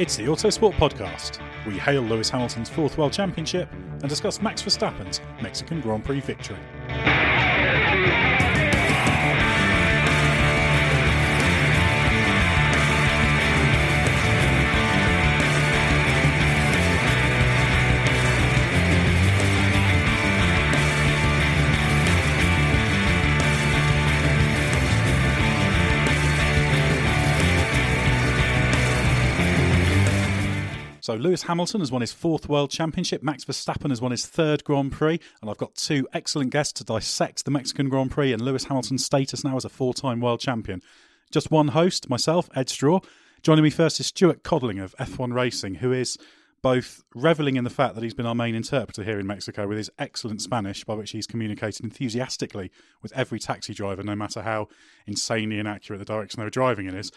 It's the Autosport Podcast. We hail Lewis Hamilton's fourth World Championship and discuss Max Verstappen's Mexican Grand Prix victory. So Lewis Hamilton has won his fourth World Championship. Max Verstappen has won his third Grand Prix, and I've got two excellent guests to dissect the Mexican Grand Prix and Lewis Hamilton's status now as a four-time World Champion. Just one host, myself, Ed Straw. Joining me first is Stuart Codling of F1 Racing, who is both reveling in the fact that he's been our main interpreter here in Mexico with his excellent Spanish, by which he's communicated enthusiastically with every taxi driver, no matter how insanely inaccurate the direction they were driving in is.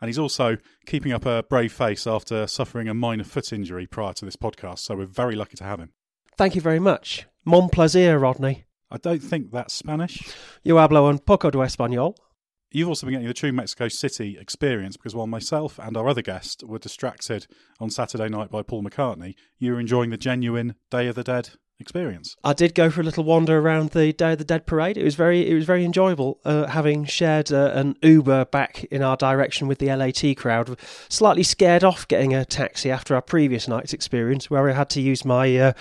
And he's also keeping up a brave face after suffering a minor foot injury prior to this podcast. So we're very lucky to have him. Thank you very much. Mon plaisir, Rodney. I don't think that's Spanish. Yo hablo un poco de español. You've also been getting the true Mexico City experience because while myself and our other guest were distracted on Saturday night by Paul McCartney, you were enjoying the genuine Day of the Dead experience. I did go for a little wander around the Day of the Dead parade. It was very, it was very enjoyable. Uh, having shared uh, an Uber back in our direction with the LAT crowd, slightly scared off getting a taxi after our previous night's experience, where I had to use my uh,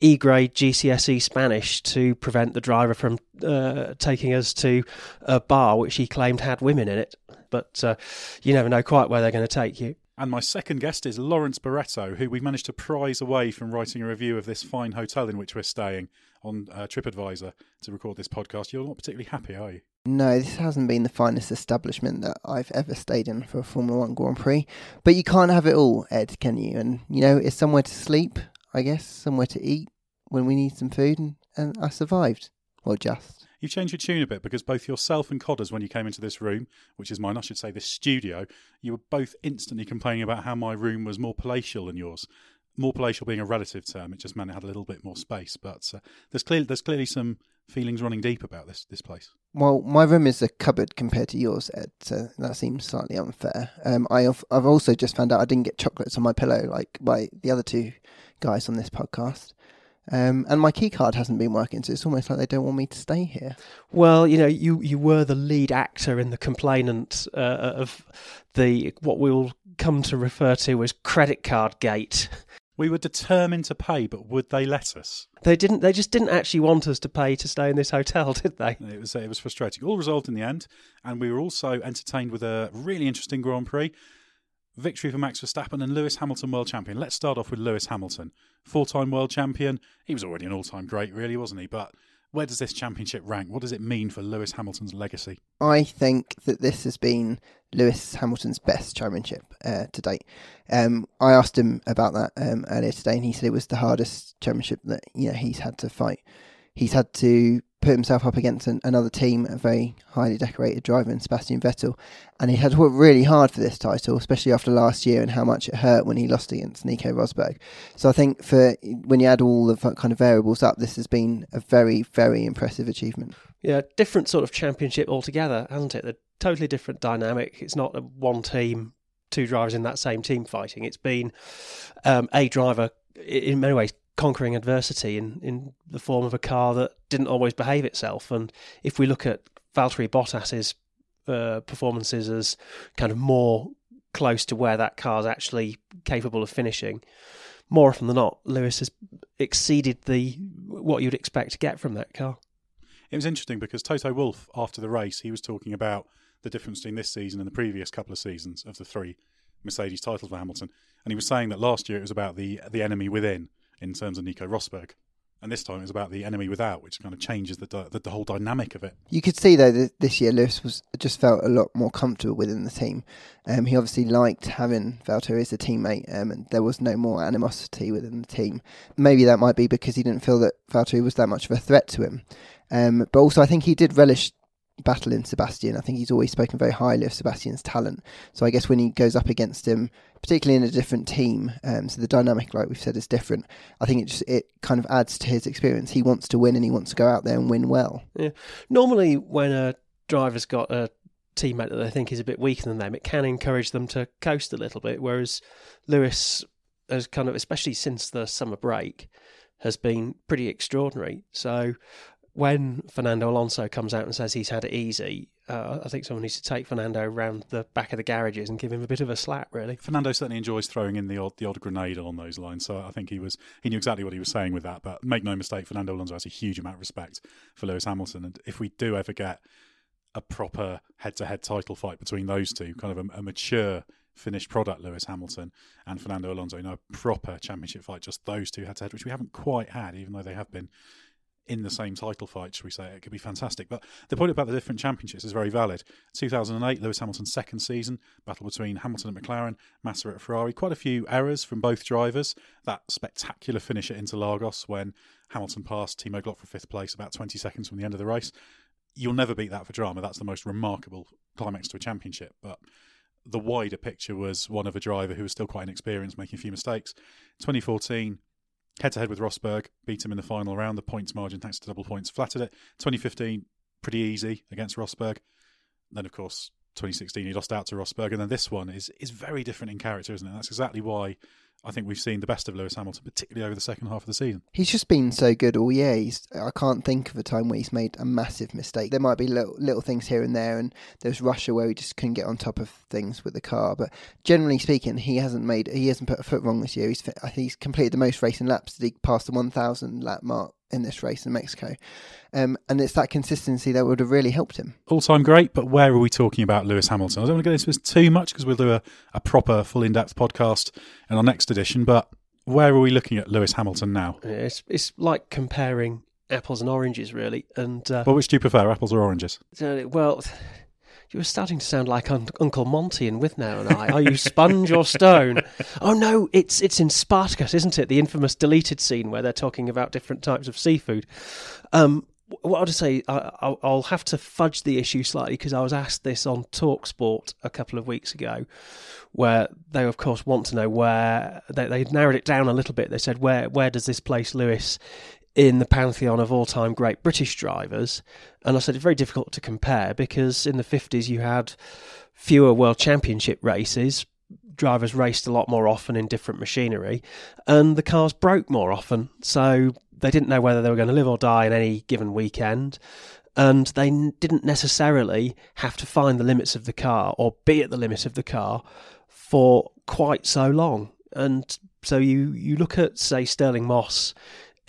E grade GCSE Spanish to prevent the driver from uh, taking us to a bar which he claimed had women in it. But uh, you never know quite where they're going to take you. And my second guest is Lawrence Barretto, who we've managed to prize away from writing a review of this fine hotel in which we're staying on uh, TripAdvisor to record this podcast. You're not particularly happy, are you? No, this hasn't been the finest establishment that I've ever stayed in for a Formula One Grand Prix. But you can't have it all, Ed, can you? And, you know, it's somewhere to sleep, I guess, somewhere to eat when we need some food, and, and I survived. Well, just. You've changed your tune a bit because both yourself and Codders, when you came into this room, which is mine, I should say this studio, you were both instantly complaining about how my room was more palatial than yours. More palatial being a relative term, it just meant it had a little bit more space. But uh, there's clearly there's clearly some feelings running deep about this this place. Well, my room is a cupboard compared to yours, Ed, so that seems slightly unfair. Um, I have, I've also just found out I didn't get chocolates on my pillow like by the other two guys on this podcast. Um, and my key card hasn't been working, so it's almost like they don't want me to stay here. Well, you know, you, you were the lead actor in the complainant uh, of the what we will come to refer to as credit card gate. We were determined to pay, but would they let us? They didn't. They just didn't actually want us to pay to stay in this hotel, did they? It was it was frustrating. All resolved in the end, and we were also entertained with a really interesting Grand Prix victory for Max Verstappen and Lewis Hamilton world champion. Let's start off with Lewis Hamilton, four-time world champion. He was already an all-time great, really, wasn't he? But where does this championship rank? What does it mean for Lewis Hamilton's legacy? I think that this has been Lewis Hamilton's best championship uh, to date. Um, I asked him about that um, earlier today, and he said it was the hardest championship that you know he's had to fight. He's had to put himself up against an, another team, a very highly decorated driver in Sebastian Vettel, and he had to work really hard for this title, especially after last year and how much it hurt when he lost against Nico Rosberg. So I think for when you add all the kind of variables up, this has been a very, very impressive achievement. Yeah, different sort of championship altogether, hasn't it? The totally different dynamic. It's not a one team, two drivers in that same team fighting. It's been um, a driver in many ways conquering adversity in, in the form of a car that didn't always behave itself. And if we look at Valtteri Bottas's uh, performances as kind of more close to where that car's actually capable of finishing, more often than not, Lewis has exceeded the what you'd expect to get from that car. It was interesting because Toto Wolff, after the race, he was talking about the difference between this season and the previous couple of seasons of the three Mercedes titles for Hamilton, and he was saying that last year it was about the the enemy within, in terms of Nico Rosberg. And this time it's about the enemy without, which kind of changes the, the, the whole dynamic of it. You could see though that this year Lewis was just felt a lot more comfortable within the team. Um, he obviously liked having Valtteri as a teammate, um, and there was no more animosity within the team. Maybe that might be because he didn't feel that Valtteri was that much of a threat to him. Um, but also, I think he did relish battling Sebastian. I think he's always spoken very highly of Sebastian's talent. So I guess when he goes up against him, particularly in a different team, um, so the dynamic, like we've said, is different. I think it just it kind of adds to his experience. He wants to win and he wants to go out there and win well. Yeah. Normally, when a driver's got a teammate that they think is a bit weaker than them, it can encourage them to coast a little bit. Whereas Lewis has kind of, especially since the summer break, has been pretty extraordinary. So when Fernando Alonso comes out and says he's had it easy, uh, I think someone needs to take Fernando around the back of the garages and give him a bit of a slap. Really, Fernando certainly enjoys throwing in the odd the odd grenade along those lines. So I think he was he knew exactly what he was saying with that. But make no mistake, Fernando Alonso has a huge amount of respect for Lewis Hamilton, and if we do ever get a proper head-to-head title fight between those two, kind of a, a mature finished product, Lewis Hamilton and Fernando Alonso, know, a proper championship fight, just those two head to head, which we haven't quite had, even though they have been in the same title fight, should we say? It could be fantastic. But the point about the different championships is very valid. 2008, Lewis Hamilton's second season, battle between Hamilton and McLaren, Massa at Ferrari. Quite a few errors from both drivers. That spectacular finish at Interlagos when Hamilton passed Timo Glock for fifth place about 20 seconds from the end of the race. You'll never beat that for drama. That's the most remarkable climax to a championship. But the wider picture was one of a driver who was still quite inexperienced, making a few mistakes. 2014, head to head with Rosberg, beat him in the final round. The points margin, thanks to double points, flattered it. 2015, pretty easy against Rosberg. Then, of course, 2016, he lost out to Rosberg. And then this one is, is very different in character, isn't it? That's exactly why I think we've seen the best of Lewis Hamilton, particularly over the second half of the season. He's just been so good all year. He's, I can't think of a time where he's made a massive mistake. There might be little, little things here and there, and there's Russia where he just couldn't get on top of things with the car. But generally speaking, he hasn't made he hasn't put a foot wrong this year. He's he's completed the most racing laps. Did he passed the 1,000 lap mark in this race in Mexico. Um, and it's that consistency that would have really helped him. All time great, but where are we talking about Lewis Hamilton? I don't want to get into this too much because we'll do a, a proper, full in depth podcast in our next edition, but where are we looking at Lewis Hamilton now? It's it's like comparing apples and oranges, really. And uh, well, which do you prefer, apples or oranges? Uh, well, you were starting to sound like un- Uncle Monty and Withnail and I. Are you sponge or stone? Oh no, it's it's in Spartacus, isn't it? The infamous deleted scene where they're talking about different types of seafood. Um, what I'll just say, I, will have to fudge the issue slightly because I was asked this on Talksport a couple of weeks ago, where they of course want to know where they, they narrowed it down a little bit. They said where where does this place Lewis in the pantheon of all time great British drivers? And I said it's very difficult to compare because in the fifties you had fewer world championship races, drivers raced a lot more often in different machinery, and the cars broke more often. So they didn't know whether they were going to live or die in any given weekend. And they didn't necessarily have to find the limits of the car or be at the limit of the car for quite so long. And so you, you look at, say, Stirling Moss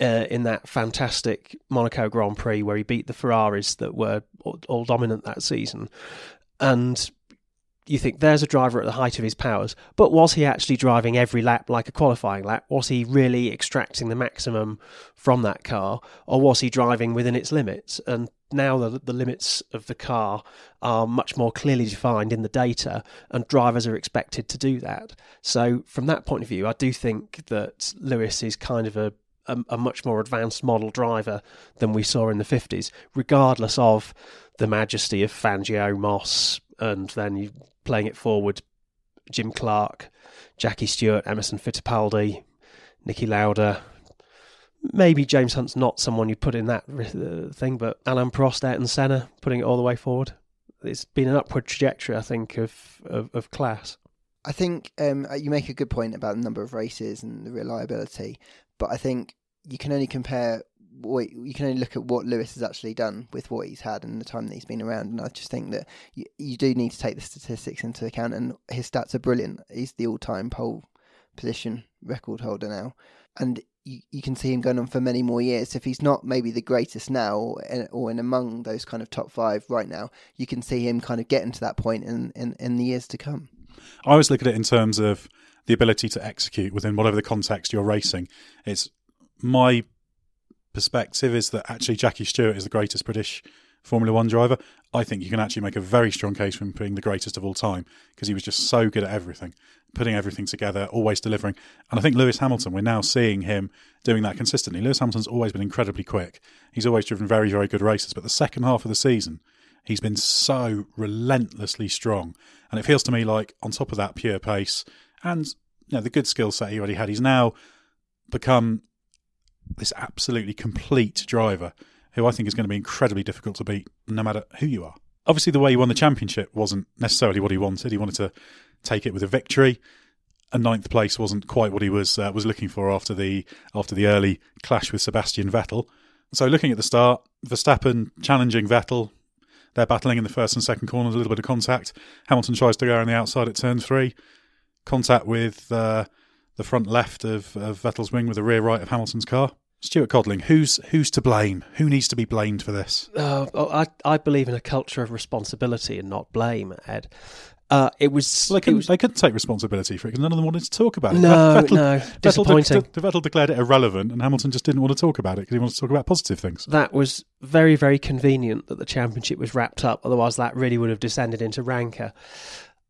uh, in that fantastic Monaco Grand Prix where he beat the Ferraris that were all, dominant that season. And you think there's a driver at the height of his powers, but was he actually driving every lap like a qualifying lap? Was he really extracting the maximum from that car, or was he driving within its limits? And now the, the limits of the car are much more clearly defined in the data, and drivers are expected to do that. So, from that point of view, I do think that Lewis is kind of a a, a much more advanced model driver than we saw in the 50s, regardless of the majesty of Fangio, Moss, and then you playing it forward, Jim Clark, Jackie Stewart, Emerson Fittipaldi, Niki Lauda. Maybe James Hunt's not someone you put in that uh, thing, but Alain Prost, and Senna, putting it all the way forward. It's been an upward trajectory, I think, of, of, of class. I think um, you make a good point about the number of races and the reliability, but I think you can only compare what you can only look at what Lewis has actually done with what he's had and the time that he's been around. And I just think that you, you do need to take the statistics into account. And his stats are brilliant. He's the all-time pole position record holder now, and you, you can see him going on for many more years. If he's not maybe the greatest now, or in, or in among those kind of top five right now, you can see him kind of getting to that point in, in, in the years to come. I always look at it in terms of the ability to execute within whatever the context you're racing. It's my perspective is that actually Jackie Stewart is the greatest British Formula One driver. I think you can actually make a very strong case for him being the greatest of all time because he was just so good at everything, putting everything together, always delivering. And I think Lewis Hamilton, we're now seeing him doing that consistently. Lewis Hamilton's always been incredibly quick. He's always driven very, very good races, but the second half of the season, he's been so relentlessly strong. And it feels to me like, on top of that pure pace and you know, the good skill set he already had, he's now become this absolutely complete driver who I think is going to be incredibly difficult to beat no matter who you are. Obviously, the way he won the championship wasn't necessarily what he wanted. He wanted to take it with a victory. A ninth place wasn't quite what he was uh, was looking for after the after the early clash with Sebastian Vettel. So, looking at the start, Verstappen challenging Vettel. They're battling in the first and second corners, a little bit of contact. Hamilton tries to go around the outside at turn three. Contact with uh, the front left of, of Vettel's wing with the rear right of Hamilton's car. Stuart Codling, who's who's to blame? Who needs to be blamed for this? Uh, I I believe in a culture of responsibility and not blame, Ed. Uh, it was. Well, they, couldn't, was, they couldn't take responsibility for it because none of them wanted to talk about it. No, Vettel, no, disappointing. Vettel, de- Vettel declared it irrelevant, and Hamilton just didn't want to talk about it because he wanted to talk about positive things. That was very, very convenient that the championship was wrapped up. Otherwise, that really would have descended into rancour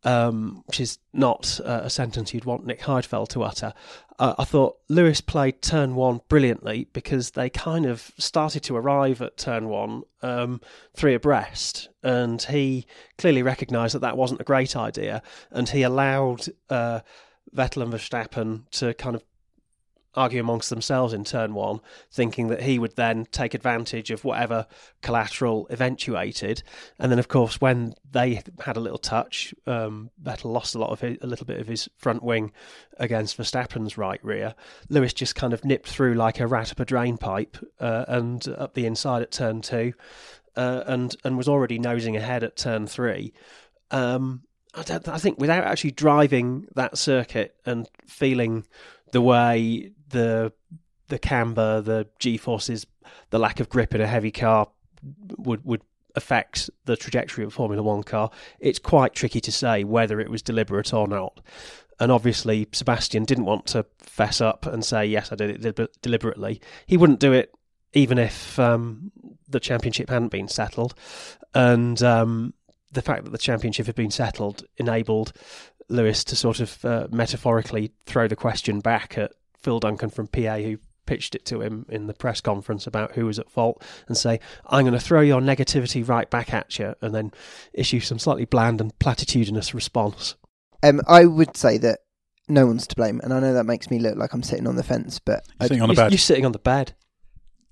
um, which is not uh, a sentence you'd want Nick Heidfeld to utter. Uh, I thought Lewis played turn one brilliantly because they kind of started to arrive at turn one um, three abreast, and he clearly recognised that that wasn't a great idea, and he allowed uh, Vettel and Verstappen to kind of argue amongst themselves in turn one, thinking that he would then take advantage of whatever collateral eventuated. And then, of course, when they had a little touch, um, Vettel lost a lot of his, a little bit of his front wing against Verstappen's right rear. Lewis just kind of nipped through like a rat up a drain pipe uh, and up the inside at turn two, uh, and and was already nosing ahead at turn three. Um, I, I think without actually driving that circuit and feeling the way the the camber, the G forces, the lack of grip in a heavy car would would affect the trajectory of a Formula One car. It's quite tricky to say whether it was deliberate or not. And obviously, Sebastian didn't want to fess up and say, "Yes, I did it deliberately." He wouldn't do it even if um, the championship hadn't been settled. And um, the fact that the championship had been settled enabled Lewis to sort of uh, metaphorically throw the question back at Phil Duncan from PA, who pitched it to him in the press conference about who was at fault, and say, I'm going to throw your negativity right back at you, and then issue some slightly bland and platitudinous response. Um, I would say that no one's to blame, and I know that makes me look like I'm sitting on the fence, but sitting on the bed. You're sitting on the bed.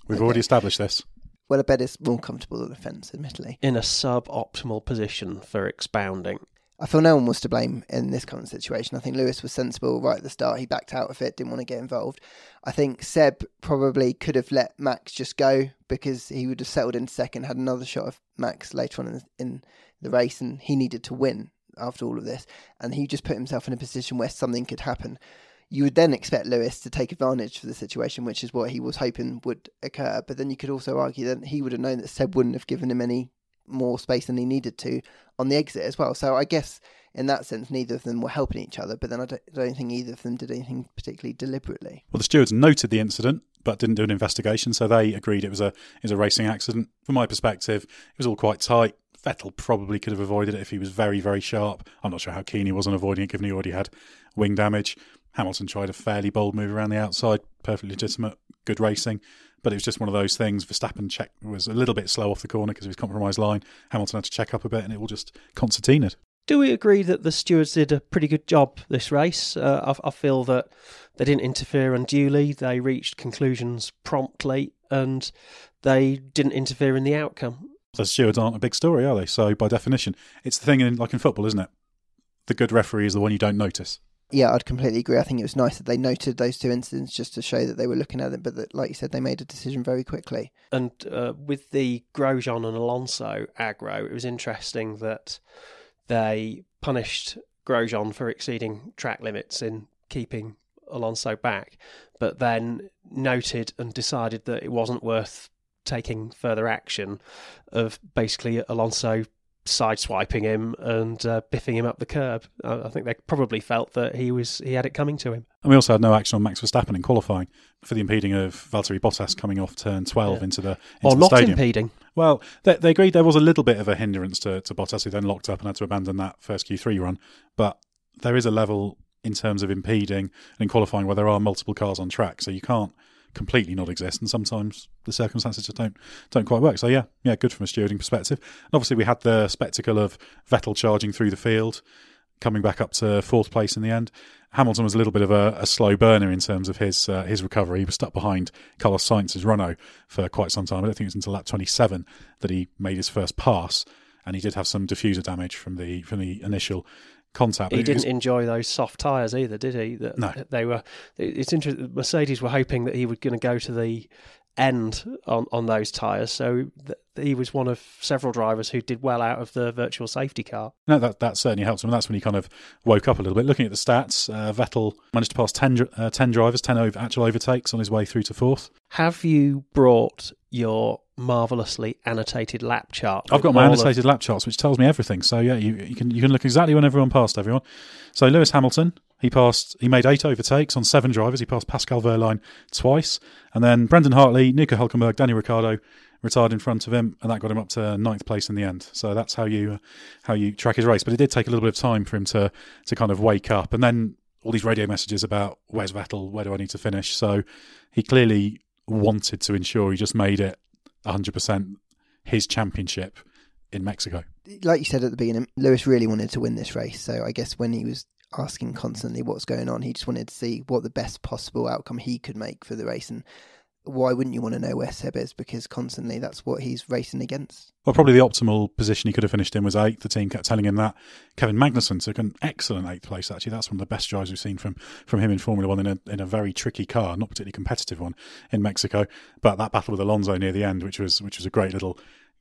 We've okay. already established this. Well, a bed is more comfortable than a fence, admittedly. In a suboptimal position for expounding. I feel no one was to blame in this current situation. I think Lewis was sensible right at the start. He backed out of it, didn't want to get involved. I think Seb probably could have let Max just go because he would have settled in second, had another shot of Max later on in the, in the race, and he needed to win after all of this. And he just put himself in a position where something could happen. You would then expect Lewis to take advantage of the situation, which is what he was hoping would occur. But then you could also argue that he would have known that Seb wouldn't have given him any more space than he needed to on the exit as well. So I guess in that sense, neither of them were helping each other. But then I don't, I don't think either of them did anything particularly deliberately. Well, the stewards noted the incident but didn't do an investigation, so they agreed it was a it was a racing accident. From my perspective, it was all quite tight. Vettel probably could have avoided it if he was very very sharp. I'm not sure how keen he was on avoiding it, given he already had wing damage. Hamilton tried a fairly bold move around the outside, perfectly legitimate, good racing. But it was just one of those things. Verstappen check was a little bit slow off the corner because of his compromised line. Hamilton had to check up a bit, and it all just concertinaed. Do we agree that the stewards did a pretty good job this race? Uh, I, I, feel that they didn't interfere unduly. They reached conclusions promptly, and they didn't interfere in the outcome. The stewards aren't a big story, are they? So by definition, it's the thing in like in football, isn't it? The good referee is the one you don't notice. Yeah, I'd completely agree. I think it was nice that they noted those two incidents just to show that they were looking at them, but that, like you said, they made a decision very quickly. And uh, with the Grosjean and Alonso aggro, it was interesting that they punished Grosjean for exceeding track limits in keeping Alonso back, but then noted and decided that it wasn't worth taking further action of basically Alonso sideswiping him and uh, biffing him up the curb. I think they probably felt that he was he had it coming to him. And we also had no action on Max Verstappen in qualifying for the impeding of Valtteri Bottas coming off turn 12 yeah. into the into or the not stadium. impeding. Well, they, they, agreed there was a little bit of a hindrance to, to Bottas, who then locked up and had to abandon that first Q3 run. But there is a level in terms of impeding and in qualifying where there are multiple cars on track, so you can't completely not exist, and sometimes the circumstances just don't don't quite work. So yeah, yeah, good from a stewarding perspective. And obviously, we had the spectacle of Vettel charging through the field, coming back up to fourth place in the end. Hamilton was a little bit of a, a slow burner in terms of his uh, his recovery. He was stuck behind Carlos Sainz's Renault for quite some time. I don't think it was until lap 27 that he made his first pass, and he did have some diffuser damage from the from the initial contact. He didn't enjoy those soft tyres either, did he? That no. They were. It's interesting. Mercedes were hoping that he was going to go to the end on, on those tyres. So th- he was one of several drivers who did well out of the virtual safety car. No, that, that certainly helps him. And that's when he kind of woke up a little bit. Looking at the stats, uh, Vettel managed to pass 10, uh, 10 drivers, 10 over, actual overtakes on his way through to fourth. Have you brought your marvelously annotated lap chart? I've got my annotated of... lap charts, which tells me everything. So yeah, you, you can you can look exactly when everyone passed everyone. So Lewis Hamilton, he passed. He made eight overtakes on seven drivers. He passed Pascal Wehrlein twice, and then Brendan Hartley, Nico Hulkenberg, Danny Ricciardo retired in front of him, and that got him up to ninth place in the end. So that's how you uh, how you track his race. But it did take a little bit of time for him to to kind of wake up, and then all these radio messages about where's Vettel, where do I need to finish. So he clearly wanted to ensure he just made it 100% his championship in Mexico. Like you said at the beginning, Lewis really wanted to win this race. So I guess when he was asking constantly what's going on. He just wanted to see what the best possible outcome he could make for the race. And why wouldn't you want to know where Seb is? Because constantly that's what he's racing against. Well, probably the optimal position he could have finished in was eighth. The team kept telling him that. Kevin Magnussen took an excellent eighth place. Actually, that's one of the best drives we've seen from from him in Formula One in a in a very tricky car, not particularly competitive one in Mexico. But that battle with Alonso near the end, which was which was a great little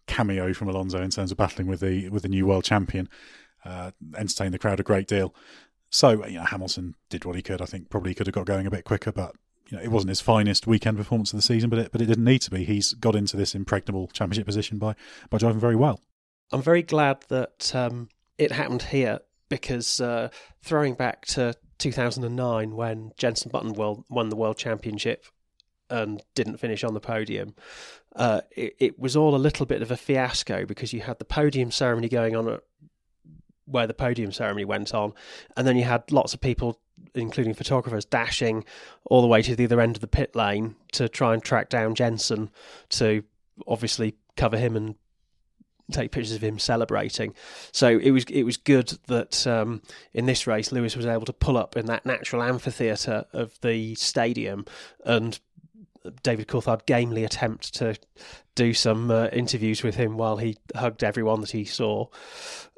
cameo from Alonso in terms of battling with the with the new world champion, uh, entertained the crowd a great deal. So you know, Hamilton did what he could. I think probably could have got going a bit quicker, but you know, it wasn't his finest weekend performance of the season. But it, but it didn't need to be. He's got into this impregnable championship position by by driving very well. I'm very glad that um, it happened here because uh, throwing back to 2009 when Jenson Button won the world championship and didn't finish on the podium. Uh, it, it, was all a little bit of a fiasco because you had the podium ceremony going on at where the podium ceremony went on, and then you had lots of people, including photographers, dashing all the way to the other end of the pit lane to try and track down Jenson to obviously cover him and take pictures of him celebrating. So it was it was good that um, in this race Lewis was able to pull up in that natural amphitheatre of the stadium and David Coulthard gamely attempt to do some uh, interviews with him while he hugged everyone that he saw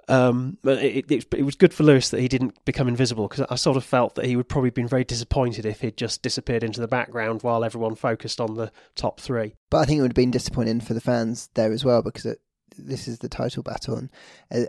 Um, it, it, it, was good for Lewis that he didn't become invisible because I sort of felt that he would probably been very disappointed if he'd just disappeared into the background while everyone focused on the top three. But I think it would have been disappointing for the fans there as well because it, this is the title battle and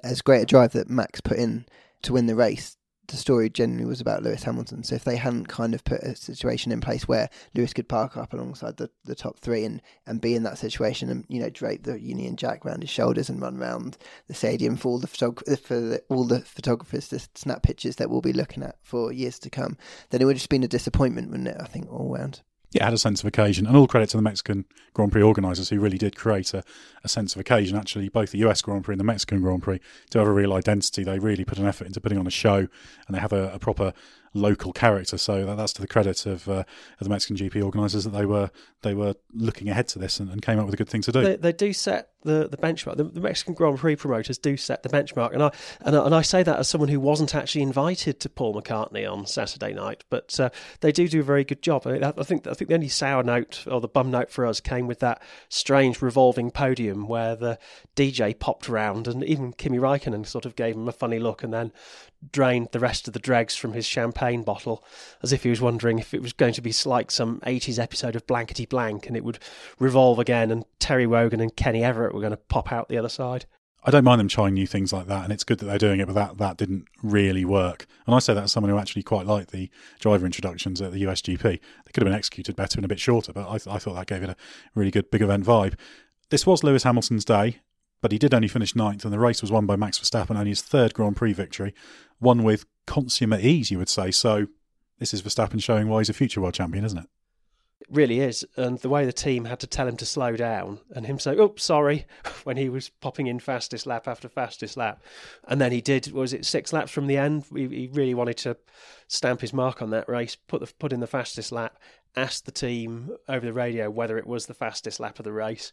as great a drive that Max put in to win the race, the story generally was about Lewis Hamilton. So if they hadn't kind of put a situation in place where Lewis could park up alongside the, the top three and, and be in that situation and you know drape the Union Jack around his shoulders and run around the stadium for all the photog- for the, all the photographers to snap pictures that we'll be looking at for years to come, then it would have just been a disappointment, wouldn't it? I think all round yeah, had a sense of occasion. And all credit to the Mexican Grand Prix organisers who really did create a, a, sense of occasion. Actually, both the US Grand Prix and the Mexican Grand Prix do have a real identity. They really put an effort into putting on a show and they have a, a proper local character. So that, that's to the credit of, uh, of the Mexican GP organisers that they were they were looking ahead to this and, and, came up with a good thing to do. They, they do set the, the benchmark. The, the, Mexican Grand Prix promoters do set the benchmark, and I and I, and I say that as someone who wasn't actually invited to Paul McCartney on Saturday night, but uh, they do do a very good job. I, I, think I think the only sour note or the bum note for us came with that strange revolving podium where the DJ popped around, and even Kimi Raikkonen sort of gave him a funny look, and then drained the rest of the dregs from his champagne bottle, as if he was wondering if it was going to be like some 80s episode of Blankety Blank and it would revolve again and Terry Wogan and Kenny Everett were going to pop out the other side. I don't mind them trying new things like that, and it's good that they're doing it, but that, that didn't really work. And I say that as someone who actually quite liked the driver introductions at the USGP. They could have been executed better and a bit shorter, but I, I thought that gave it a really good big event vibe. This was Lewis Hamilton's day but he did only finish ninth, and the race was won by Max Verstappen, only his third Grand Prix victory, won with consummate ease, you would say. So this is Verstappen showing why he's a future world champion, isn't it? It really is. And the way the team had to tell him to slow down and him say, oh, sorry, when he was popping in fastest lap after fastest lap. And then he did, was it six laps from the end? He, he really wanted to stamp his mark on that race, put, the, put in the fastest lap asked the team over the radio whether it was the fastest lap of the race.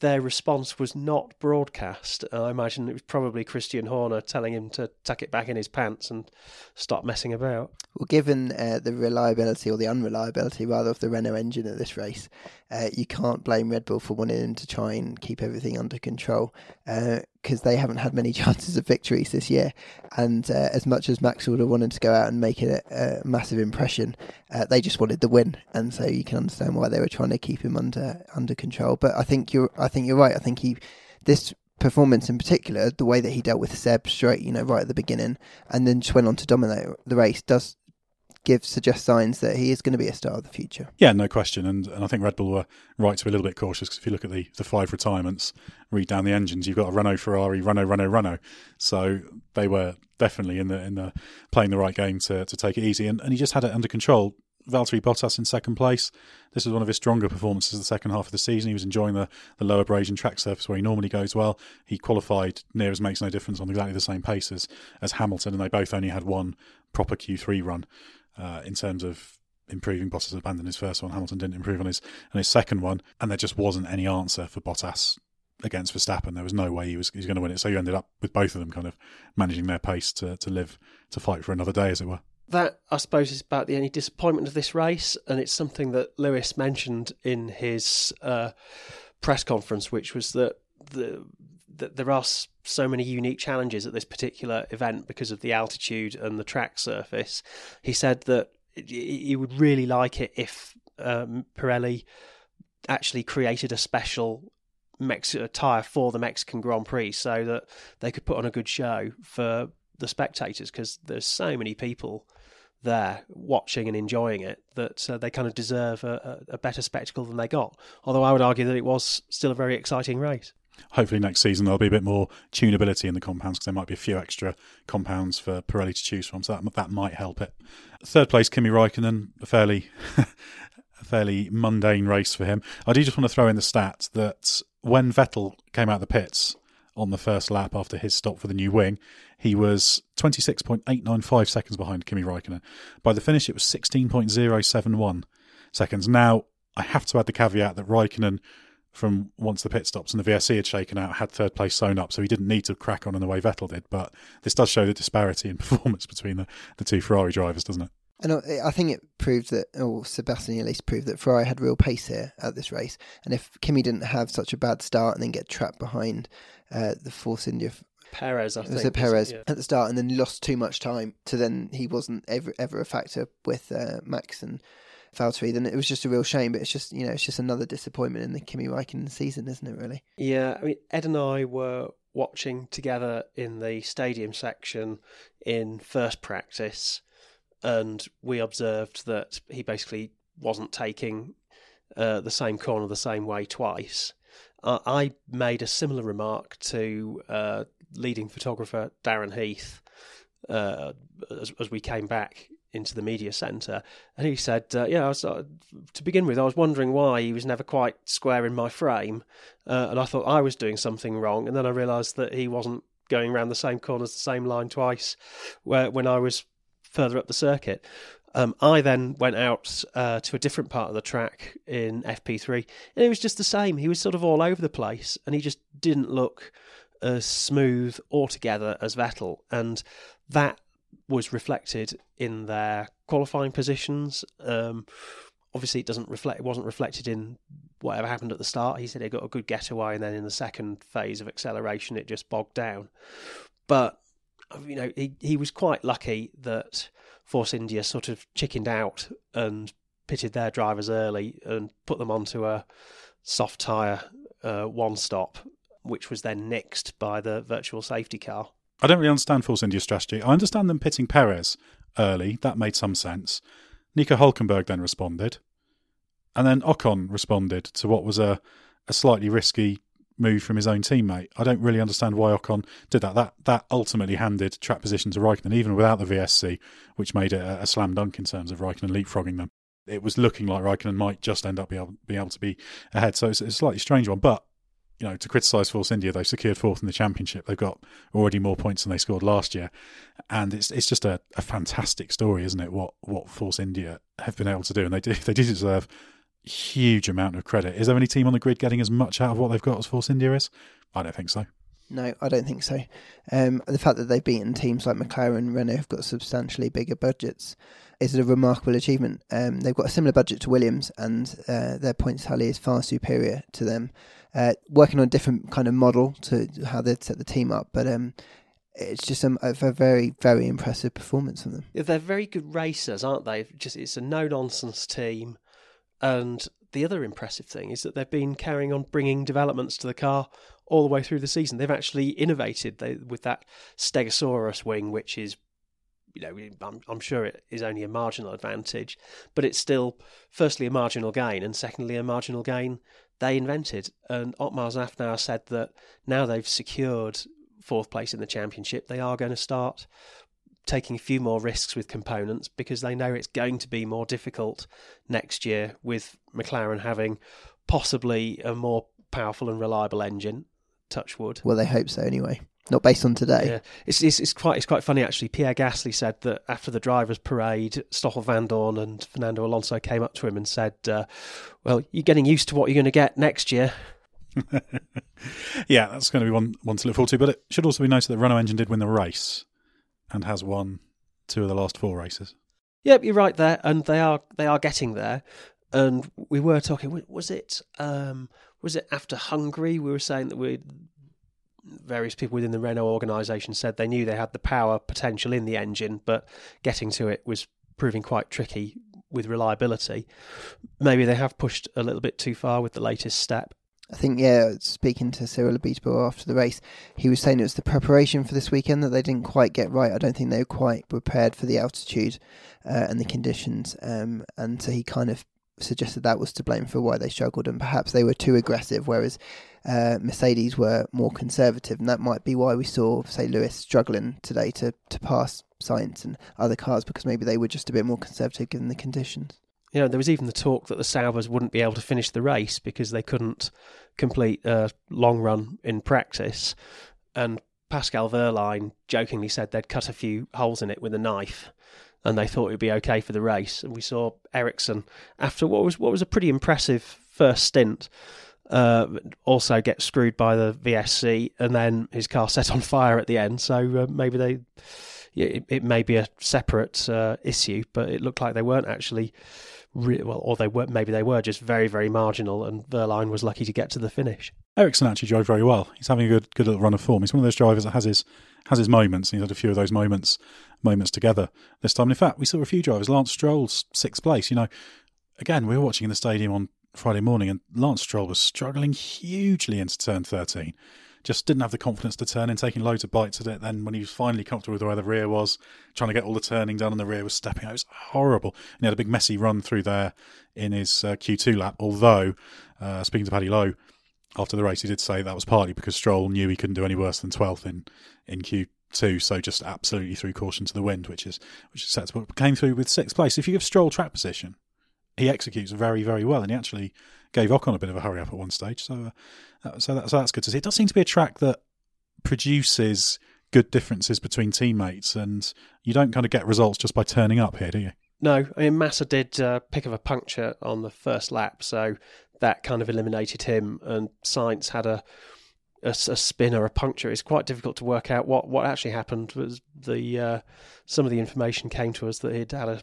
Their response was not broadcast. I imagine it was probably Christian Horner telling him to tuck it back in his pants and stop messing about. Well, given uh, the reliability or the unreliability rather of the Renault engine at this race, uh, you can't blame Red Bull for wanting him to try and keep everything under control because uh, they haven't had many chances of victories this year. And uh, as much as Max would have wanted to go out and make a, a massive impression, uh, they just wanted the win, and so you can understand why they were trying to keep him under under control. But I think you're I think you're right. I think he this performance in particular, the way that he dealt with Seb straight, you know, right at the beginning, and then just went on to dominate the race, does give suggest signs that he is going to be a star of the future. Yeah, no question. And, and I think Red Bull were right to be a little bit cautious because if you look at the, the five retirements, read down the engines, you've got a Renault, Ferrari, Renault, Renault, Renault. So they were definitely in the in the playing the right game to, to take it easy. And, and he just had it under control. Valtteri Bottas in second place. This was one of his stronger performances the second half of the season. He was enjoying the, the low abrasion track surface where he normally goes well. He qualified near as makes no difference on exactly the same pace as, as Hamilton, and they both only had one proper Q3 run uh, in terms of improving. Bottas abandoned his first one. Hamilton didn't improve on his on his second one, and there just wasn't any answer for Bottas against Verstappen. There was no way he was, he was going to win it. So you ended up with both of them kind of managing their pace to, to live to fight for another day, as it were. That I suppose is about the only disappointment of this race, and it's something that Lewis mentioned in his uh, press conference, which was that the that there are so many unique challenges at this particular event because of the altitude and the track surface. He said that he would really like it if um, Pirelli actually created a special Mex- tyre for the Mexican Grand Prix so that they could put on a good show for the spectators because there's so many people there watching and enjoying it that uh, they kind of deserve a, a, better spectacle than they got. Although I would argue that it was still a very exciting race hopefully next season there'll be a bit more tunability in the compounds because there might be a few extra compounds for Pirelli to choose from, so that that might help it. Third place, Kimi Raikkonen, a fairly a fairly mundane race for him. I do just want to throw in the stat that when Vettel came out of the pits on the first lap after his stop for the new wing, he was 26.895 seconds behind Kimi Raikkonen. By the finish, it was 16.071 seconds. Now, I have to add the caveat that Raikkonen from once the pit stops and the VSC had shaken out, had third place sewn up, so he didn't need to crack on in the way Vettel did. But this does show the disparity in performance between the, the two Ferrari drivers, doesn't it? And I think it proved that, or Sebastian at least proved that Ferrari had real pace here at this race. And if Kimi didn't have such a bad start and then get trapped behind uh, the Force India Perez, I It think. was at Perez Yeah. at the start, and then lost too much time to then he wasn't ever ever a factor with uh, Max and Valtteri. Then it was just a real shame. But it's just you know it's just another disappointment in the Kimi Raikkonen season, isn't it? Really? Yeah, I mean, Ed and I were watching together in the stadium section in first practice, and we observed that he basically wasn't taking uh, the same corner the same way twice. Uh, I made a similar remark to uh, leading photographer Darren Heath uh, as, as we came back into the media centre, and he said, uh, "Yeah, was, uh, to begin with, I was wondering why he was never quite square in my frame, uh, and I thought I was doing something wrong, and then I realised that he wasn't going around the same corners, the same line twice, where when I was further up the circuit." Um, I then went out uh, to a different part of the track in FP3, and it was just the same. He was sort of all over the place, and he just didn't look as smooth altogether as Vettel, and that was reflected in their qualifying positions. Um, obviously, it doesn't reflect. It wasn't reflected in whatever happened at the start. He said he got a good getaway, and then in the second phase of acceleration, it just bogged down. But you know, he he was quite lucky that Force India sort of chickened out and pitted their drivers early and put them onto a soft tyre uh, one stop, which was then nixed by the virtual safety car. I don't really understand Force India's strategy. I understand them pitting Perez early. That made some sense. Nico Hulkenberg then responded. And then Ocon responded to what was a, a slightly risky move from his own teammate. I don't really understand why Ocon did that. That that ultimately handed trap position to Raikkonen, even without the VSC, which made it a, a slam dunk in terms of Raikkonen leapfrogging them. It was looking like Raikkonen might just end up be able, being able to be ahead. So it's, it's a slightly strange one. But you know, to criticise Force India, they've secured fourth in the championship. They've got already more points than they scored last year, and it's it's just a, a fantastic story, isn't it? What what Force India have been able to do, and they do they do deserve huge amount of credit. Is there any team on the grid getting as much out of what they've got as Force India is? I don't think so. No, I don't think so. Um, the fact that they've beaten teams like McLaren and Renault have got substantially bigger budgets is a remarkable achievement. Um, they've got a similar budget to Williams, and uh, their points tally is far superior to them. Uh, working on a different kind of model to how they'd set the team up, but um, it's just a, a very, very impressive performance from them. They're very good racers, aren't they? Just it's a no nonsense team, and the other impressive thing is that they've been carrying on bringing developments to the car all the way through the season. They've actually innovated they, with that Stegosaurus wing, which is, you know, I'm, I'm sure it is only a marginal advantage, but it's still, firstly, a marginal gain, and secondly, a marginal gain they invented. And Otmar Szafnauer said that now they've secured fourth place in the championship, they are going to start taking a few more risks with components because they know it's going to be more difficult next year with McLaren having possibly a more powerful and reliable engine. Touchwood. Well, they hope so anyway. Not based on today. Yeah, it's, it's it's quite it's quite funny actually. Pierre Gasly said that after the drivers' parade, Stoffel Vandoorne and Fernando Alonso came up to him and said, uh, "Well, you're getting used to what you're going to get next year." yeah, that's going to be one one to look forward to. But it should also be noted that Renault engine did win the race and has won two of the last four races. Yep, you're right there, and they are they are getting there. And we were talking. Was it um, was it after Hungary? We were saying that we various people within the Renault organisation said they knew they had the power potential in the engine, but getting to it was proving quite tricky with reliability. Maybe they have pushed a little bit too far with the latest step. I think, yeah, speaking to Cyril Abiteboul after the race, he was saying it was the preparation for this weekend that they didn't quite get right. I don't think they were quite prepared for the altitude uh, and the conditions. Um, and so he kind of suggested that was to blame for why they struggled and perhaps they were too aggressive, whereas uh, Mercedes were more conservative. And that might be why we saw, say, Lewis struggling today to, to pass Sainz and other cars because maybe they were just a bit more conservative given the conditions. You know, there was even the talk that the Saubers wouldn't be able to finish the race because they couldn't complete a long run in practice. And Pascal Wehrlein jokingly said they'd cut a few holes in it with a knife and they thought it would be okay for the race. And we saw Ericsson, after what was what was a pretty impressive first stint, uh, also get screwed by the VSC and then his car set on fire at the end. So uh, maybe they, it, it may be a separate uh, issue, but it looked like they weren't actually. Re- well, or they were maybe they were just very very marginal, and Wehrlein was lucky to get to the finish. Ericsson actually drove very well. He's having a good good little run of form. He's one of those drivers that has his has his moments, and he's had a few of those moments moments together this time. And in fact, we saw a few drivers. Lance Stroll's sixth place. You know, again, we were watching in the stadium on Friday morning, and Lance Stroll was struggling hugely into turn 13. Just didn't have the confidence to turn in, taking loads of bites at it. Then, when he was finally comfortable with where the rear was, trying to get all the turning done, and the rear was stepping out, it was horrible. And he had a big messy run through there in his uh, Q2 lap. Although, uh, speaking to Paddy Lowe after the race, he did say that was partly because Stroll knew he couldn't do any worse than 12th in, in Q2, so just absolutely threw caution to the wind, which is which is. But came through with sixth place. If you give Stroll track position, he executes very, very well, and he actually gave Ocon a bit of a hurry up at one stage. So, uh, so, that, so that's good to see. It does seem to be a track that produces good differences between teammates, and you don't kind of get results just by turning up here, do you? No, I mean Massa did uh, pick of a puncture on the first lap, so that kind of eliminated him. And Sainz had a, a, a spin or a puncture. It's quite difficult to work out what, what actually happened. Was the uh, some of the information came to us that he'd had a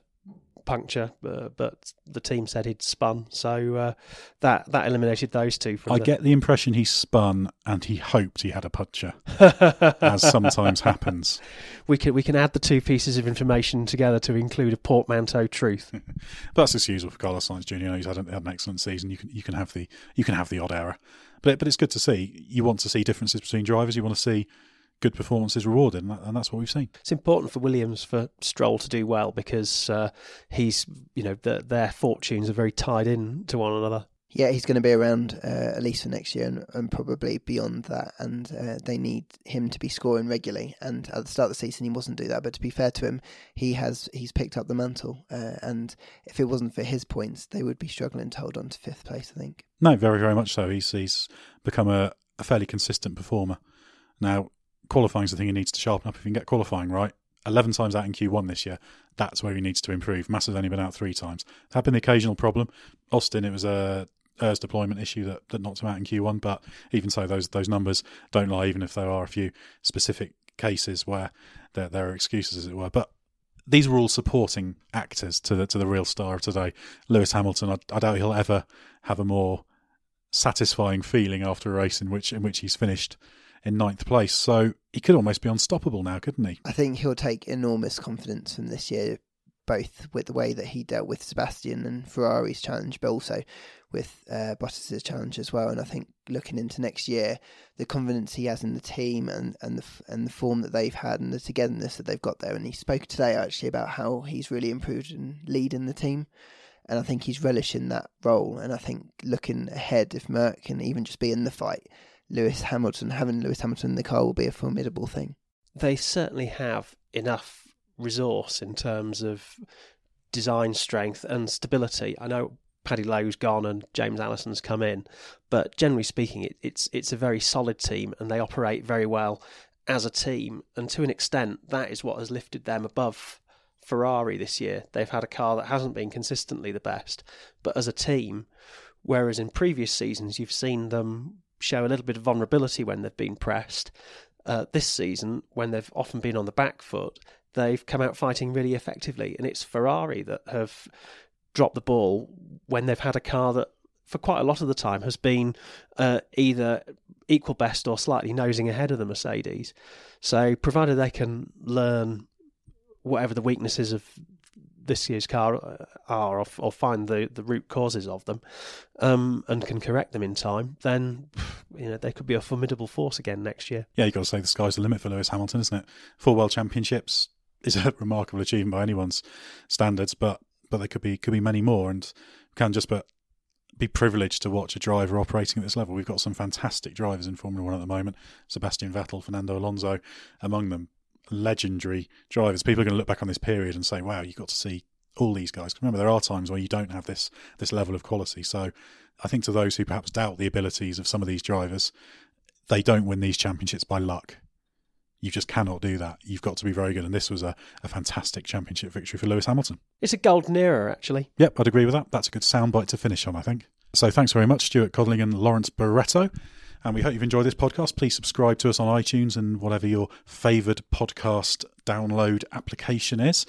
puncture, uh, but the team said he'd spun, so uh, that that eliminated those two. I the... get the impression he spun and he hoped he had a puncture, as sometimes happens. We can we can add the two pieces of information together to include a portmanteau truth. That's that's usual for Carlos Sainz Jr. He's had, had an excellent season. You can you can have the you can have the odd error, but but it's good to see. You want to see differences between drivers. You want to see good performances rewarded, and, that, and, that's what we've seen. It's important for Williams for Stroll to do well because uh, he's, you know, the, their fortunes are very tied in to one another. Yeah, he's going to be around uh, at least for next year and, and probably beyond that. And uh, they need him to be scoring regularly. And at the start of the season, he wasn't do that. But to be fair to him, he has he's picked up the mantle. Uh, and if it wasn't for his points, they would be struggling to hold on to fifth place. I think. No, very very much so. He's he's become a, a fairly consistent performer. Now qualifying is the thing he needs to sharpen up. If he can get qualifying right, 11 times out in Q1 this year, that's where he needs to improve. Massa's only been out three times. There have been the occasional problem. Austin, it was a ERS deployment issue that, that knocked him out in Q1, but even so, those those numbers don't lie, even if there are a few specific cases where there, there are excuses, as it were. But these were all supporting actors to the to the real star of today, Lewis Hamilton. I, I doubt he'll ever have a more satisfying feeling after a race in which in which he's finished in ninth place. So he could almost be unstoppable now, couldn't he? I think he'll take enormous confidence from this year, both with the way that he dealt with Sebastian and Ferrari's challenge, but also with uh, Bottas's challenge as well. And I think looking into next year, the confidence he has in the team and, and the and the form that they've had and the togetherness that they've got there. And he spoke today actually about how he's really improved in leading the team. And I think he's relishing that role. And I think looking ahead, if Merc can even just be in the fight, Lewis Hamilton, having Lewis Hamilton in the car will be a formidable thing. They certainly have enough resource in terms of design strength and stability. I know Paddy Lowe's gone and James Allison's come in, but generally speaking, it, it's it's a very solid team and they operate very well as a team. And to an extent, that is what has lifted them above Ferrari this year. They've had a car that hasn't been consistently the best, but as a team, whereas in previous seasons you've seen them show a little bit of vulnerability when they've been pressed. Uh, this season, when they've often been on the back foot, they've come out fighting really effectively. And it's Ferrari that have dropped the ball when they've had a car that, for quite a lot of the time, has been uh, either equal best or slightly nosing ahead of the Mercedes. So, provided they can learn whatever the weaknesses of this year's car uh, are or, or find the, the root causes of them um, and can correct them in time, then you know they could be a formidable force again next year. Yeah, you've got to say the sky's the limit for Lewis Hamilton, isn't it? Four world championships is a remarkable achievement by anyone's standards, but but there could be could be many more, and can just but be privileged to watch a driver operating at this level. We've got some fantastic drivers in Formula One at the moment: Sebastian Vettel, Fernando Alonso, among them legendary drivers. People are going to look back on this period and say, "Wow, you got to see all these guys." Remember, there are times where you don't have this this level of quality. So, I think to those who perhaps doubt the abilities of some of these drivers, they don't win these championships by luck. You just cannot do that. You've got to be very good. And this was a, a fantastic championship victory for Lewis Hamilton. It's a golden era, actually. Yep, I'd agree with that. That's a good soundbite to finish on, I think. So thanks very much, Stuart Codling and Lawrence Barretto And we hope you've enjoyed this podcast. Please subscribe to us on iTunes and whatever your favoured podcast download application is.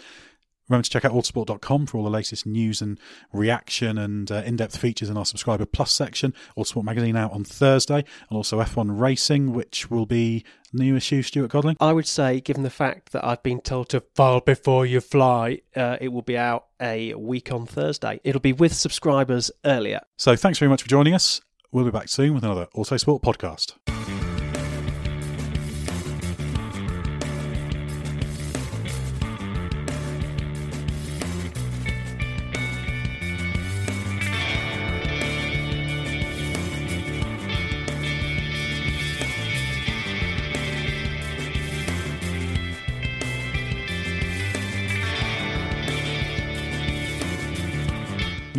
Remember to check out autosport.com for all the latest news and reaction and uh, in depth features in our subscriber plus section. Autosport magazine out on Thursday, and also F1 Racing, which will be new issue, Stuart Codling. I would say, given the fact that I've been told to file before you fly, uh, it will be out a week on Thursday. It'll be with subscribers earlier. So thanks very much for joining us. We'll be back soon with another Autosport podcast.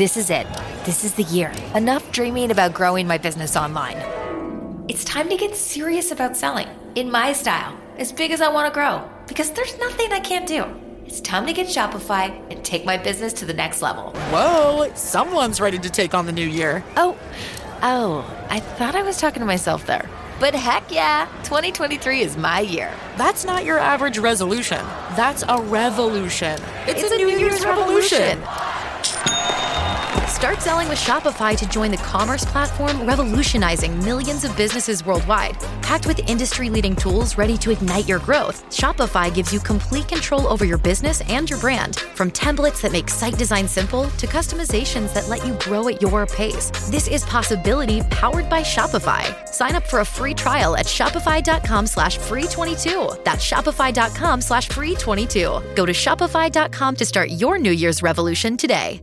This is it. This is the year. Enough dreaming about growing my business online. It's time to get serious about selling in my style, as big as I want to grow, because there's nothing I can't do. It's time to get Shopify and take my business to the next level. Whoa, someone's ready to take on the new year. Oh, oh, I thought I was talking to myself there. But heck yeah, 2023 is my year. That's not your average resolution. That's a revolution. It's, It's a, a New, New Year's, Year's revolution. Start selling with Shopify to join the commerce platform revolutionizing millions of businesses worldwide. Packed with industry leading tools ready to ignite your growth, Shopify gives you complete control over your business and your brand. From templates that make site design simple to customizations that let you grow at your pace. This is possibility powered by Shopify. Sign up for a free trial at shopify.com slash free 22. That's shopify.com slash free 22. Go to shopify.com to start your New Year's revolution today.